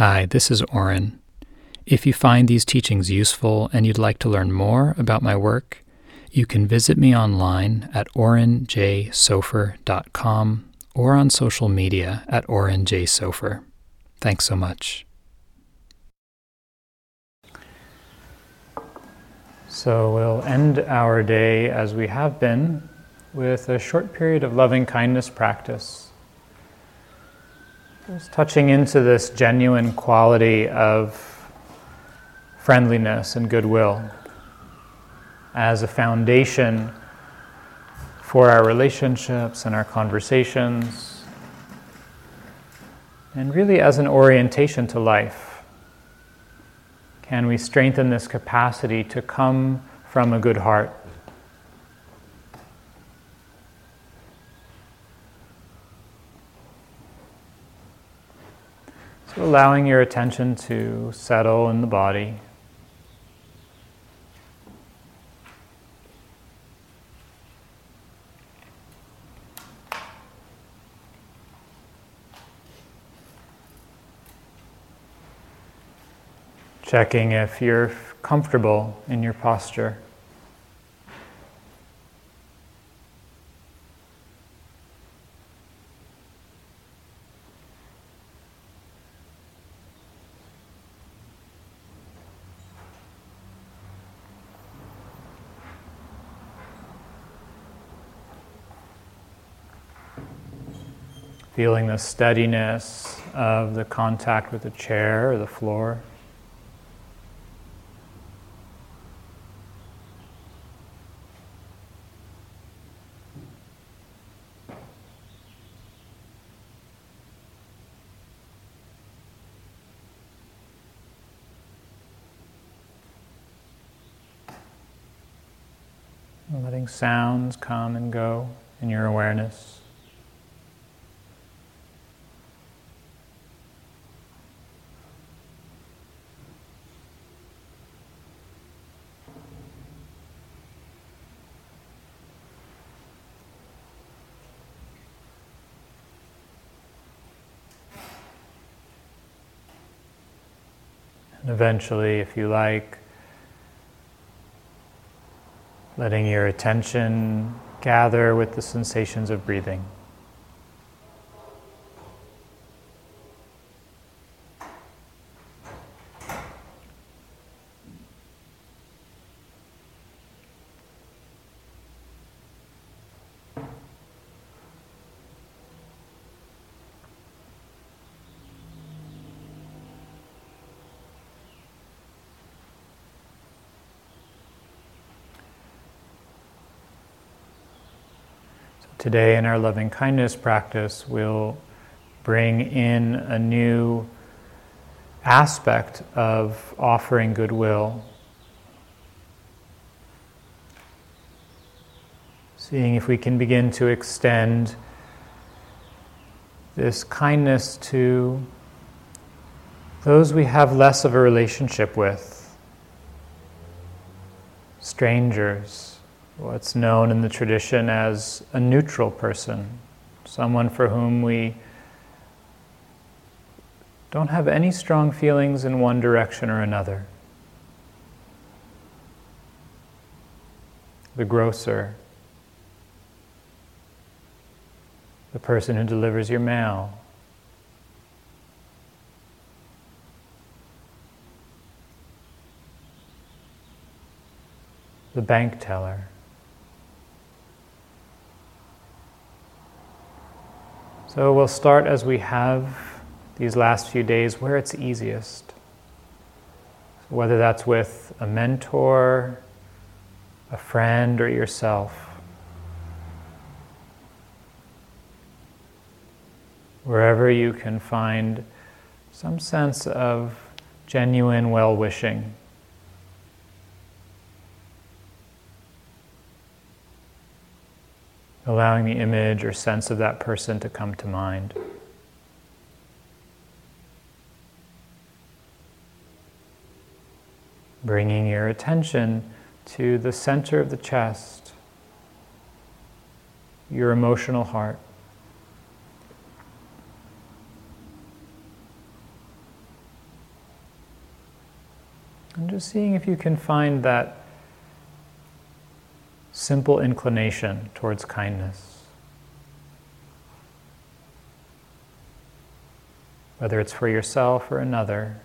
Hi, this is Oren. If you find these teachings useful and you'd like to learn more about my work, you can visit me online at orenjsofer.com or on social media at orenjsofer. Thanks so much. So we'll end our day as we have been with a short period of loving kindness practice. Touching into this genuine quality of friendliness and goodwill as a foundation for our relationships and our conversations, and really as an orientation to life. Can we strengthen this capacity to come from a good heart? Allowing your attention to settle in the body. Checking if you're comfortable in your posture. Feeling the steadiness of the contact with the chair or the floor. Letting sounds come and go in your awareness. And eventually, if you like, letting your attention gather with the sensations of breathing. Today, in our loving kindness practice, we'll bring in a new aspect of offering goodwill. Seeing if we can begin to extend this kindness to those we have less of a relationship with, strangers what's known in the tradition as a neutral person, someone for whom we don't have any strong feelings in one direction or another. The grocer, the person who delivers your mail, the bank teller. So we'll start as we have these last few days where it's easiest. Whether that's with a mentor, a friend, or yourself. Wherever you can find some sense of genuine well wishing. Allowing the image or sense of that person to come to mind. Bringing your attention to the center of the chest, your emotional heart. And just seeing if you can find that simple inclination towards kindness. Whether it's for yourself or another.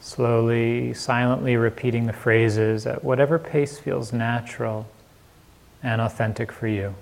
Slowly, silently repeating the phrases at whatever pace feels natural and authentic for you.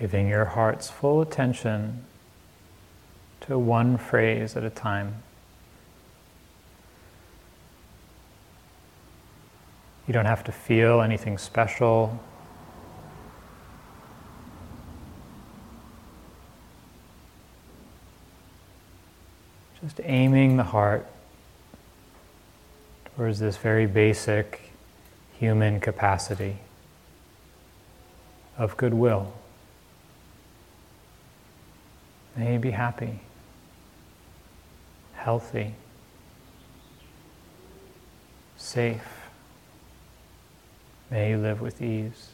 Giving your heart's full attention to one phrase at a time. You don't have to feel anything special. Just aiming the heart towards this very basic human capacity of goodwill. May you be happy, healthy, safe. May you live with ease.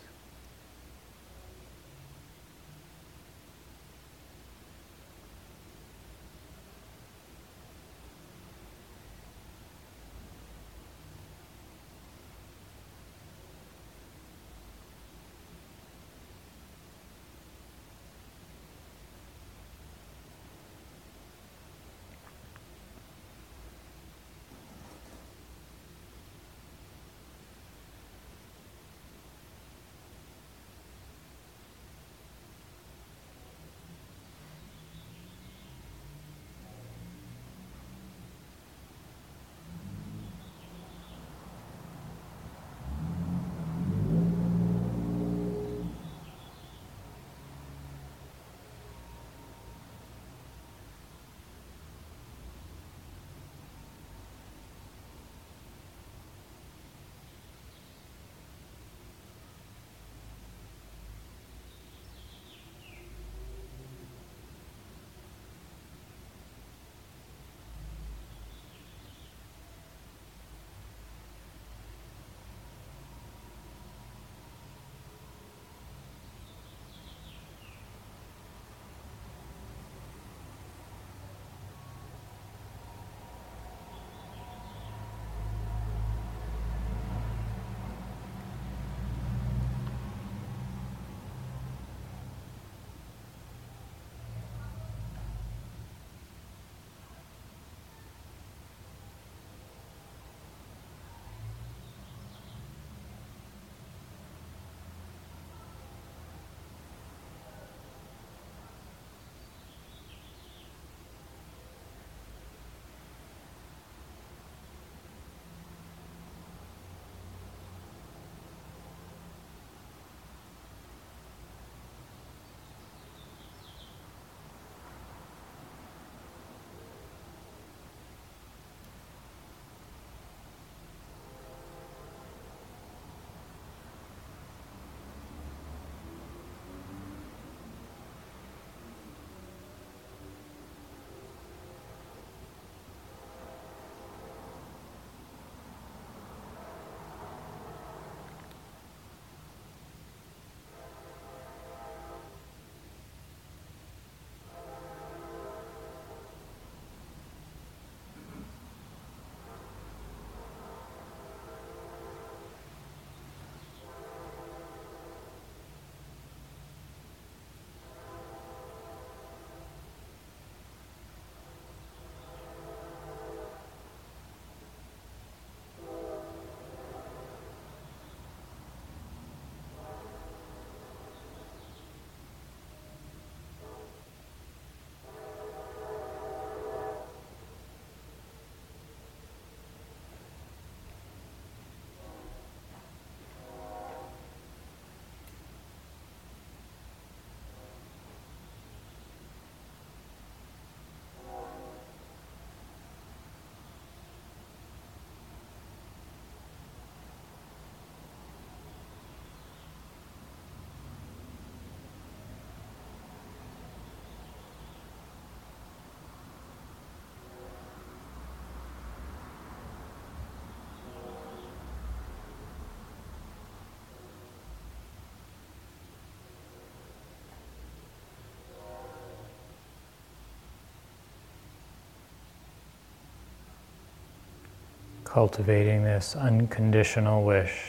Cultivating this unconditional wish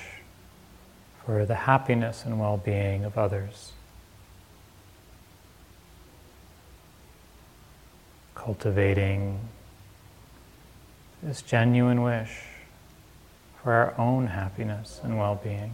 for the happiness and well being of others. Cultivating this genuine wish for our own happiness and well being.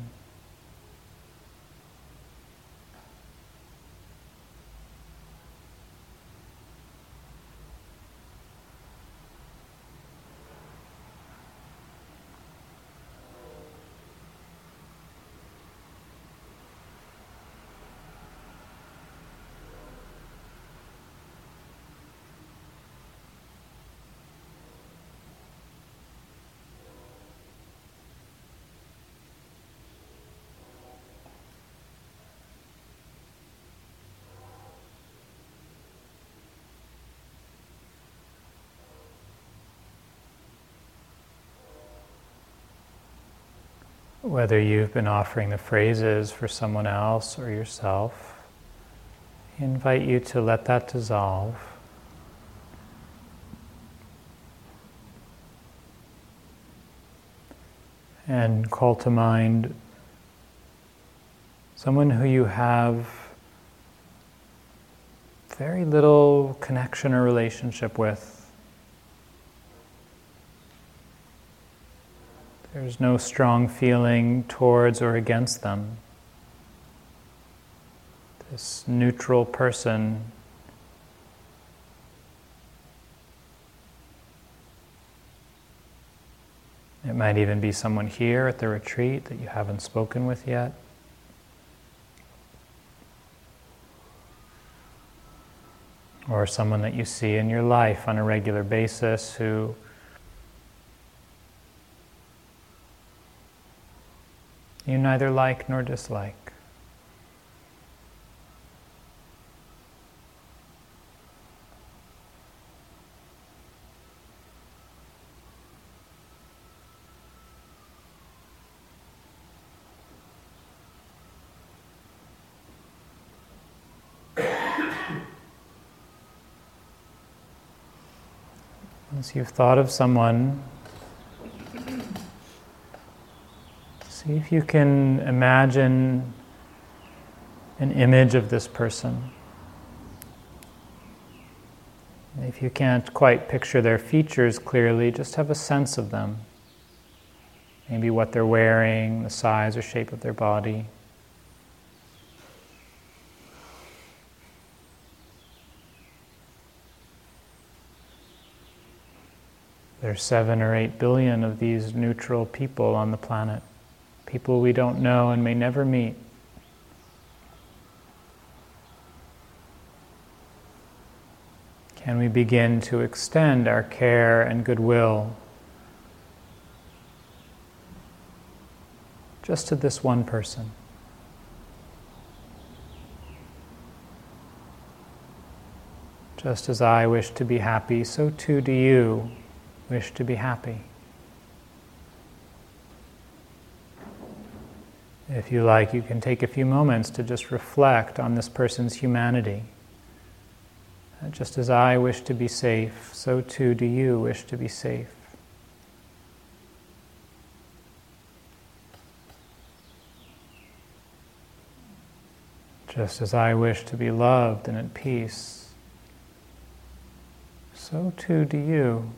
Whether you've been offering the phrases for someone else or yourself, I invite you to let that dissolve. And call to mind someone who you have very little connection or relationship with. There's no strong feeling towards or against them. This neutral person It might even be someone here at the retreat that you haven't spoken with yet. Or someone that you see in your life on a regular basis who you neither like nor dislike. Once you've thought of someone See if you can imagine an image of this person. If you can't quite picture their features clearly, just have a sense of them. Maybe what they're wearing, the size or shape of their body. There's seven or eight billion of these neutral people on the planet people we don't know and may never meet. Can we begin to extend our care and goodwill just to this one person? Just as I wish to be happy, so too do you wish to be happy. If you like, you can take a few moments to just reflect on this person's humanity. Uh, just as I wish to be safe, so too do you wish to be safe. Just as I wish to be loved and at peace, so too do you.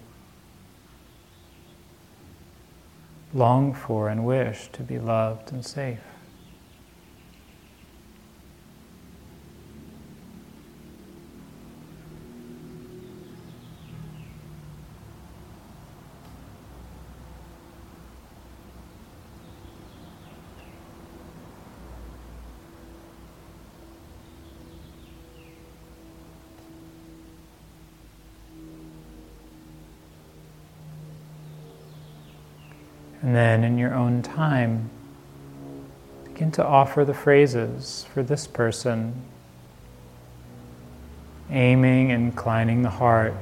Long for and wish to be loved and safe. And then in your own time, begin to offer the phrases for this person, aiming and inclining the heart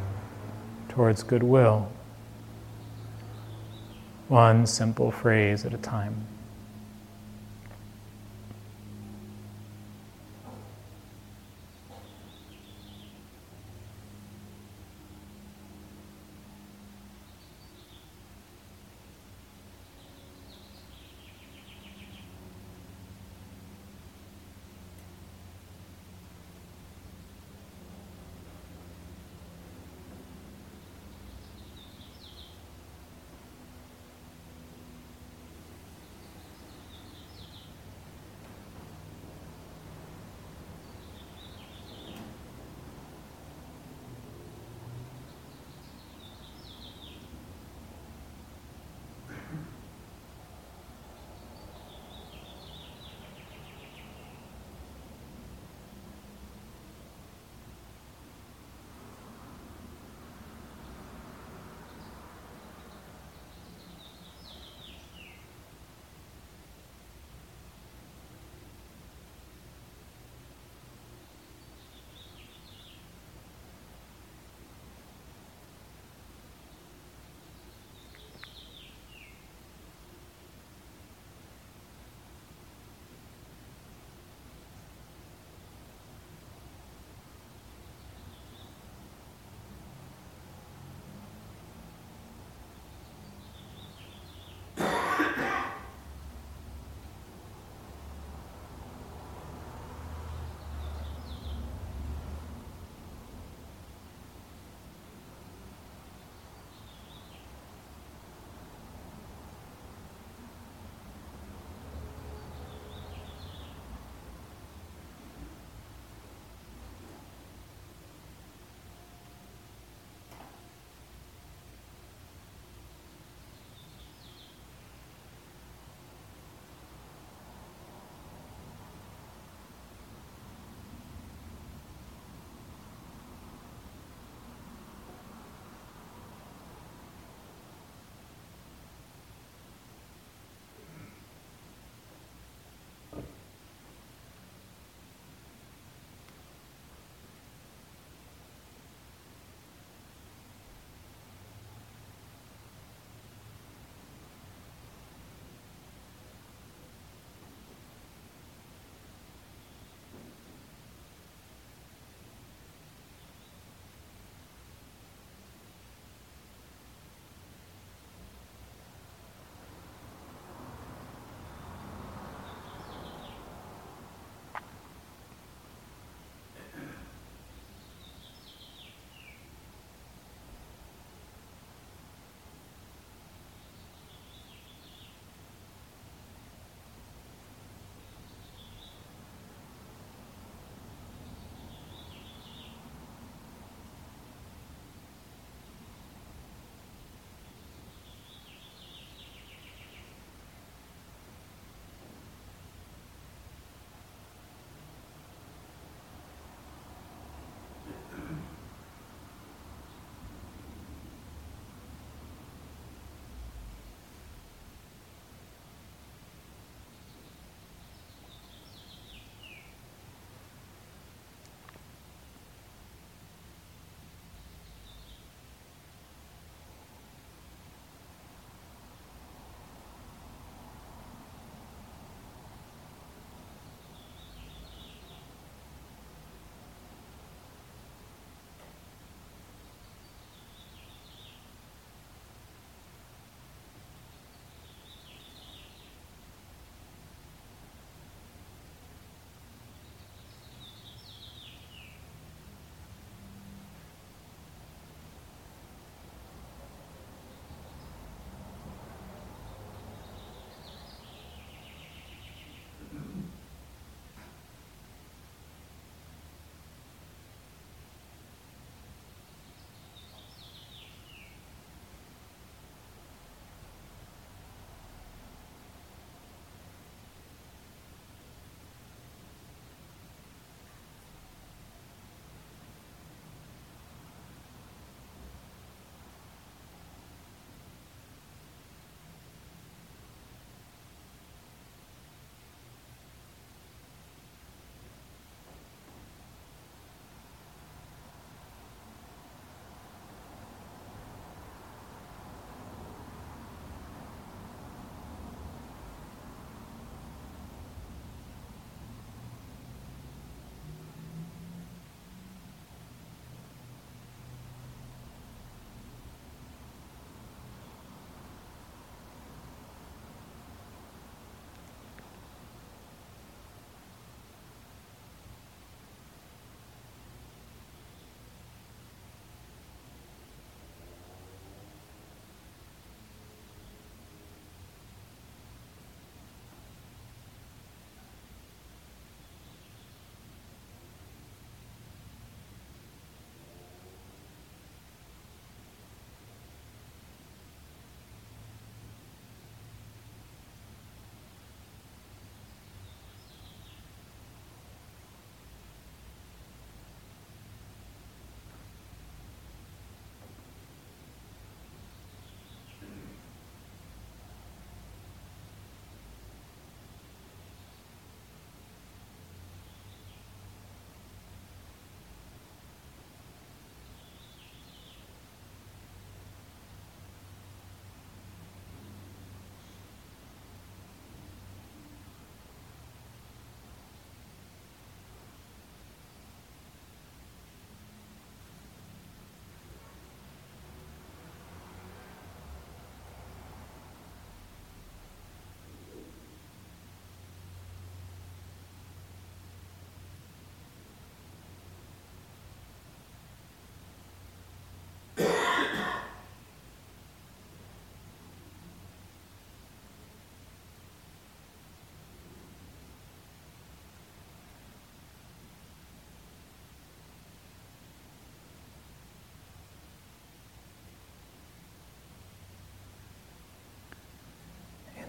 towards goodwill. One simple phrase at a time.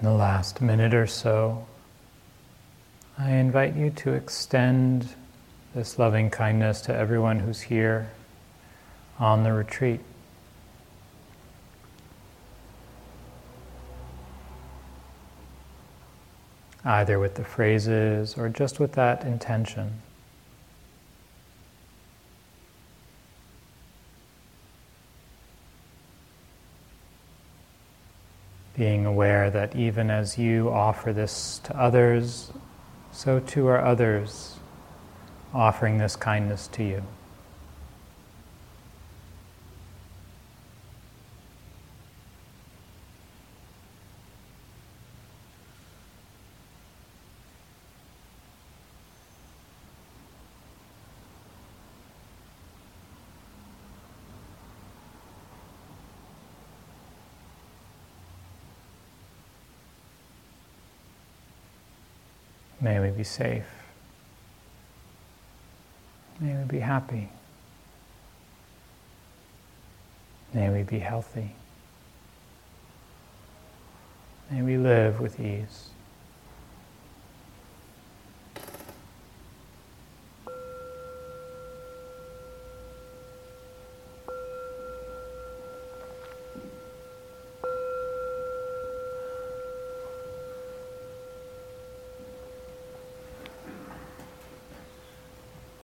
In the last minute or so, I invite you to extend this loving kindness to everyone who's here on the retreat. Either with the phrases or just with that intention. Being aware that even as you offer this to others, so too are others offering this kindness to you. May we be safe. May we be happy. May we be healthy. May we live with ease.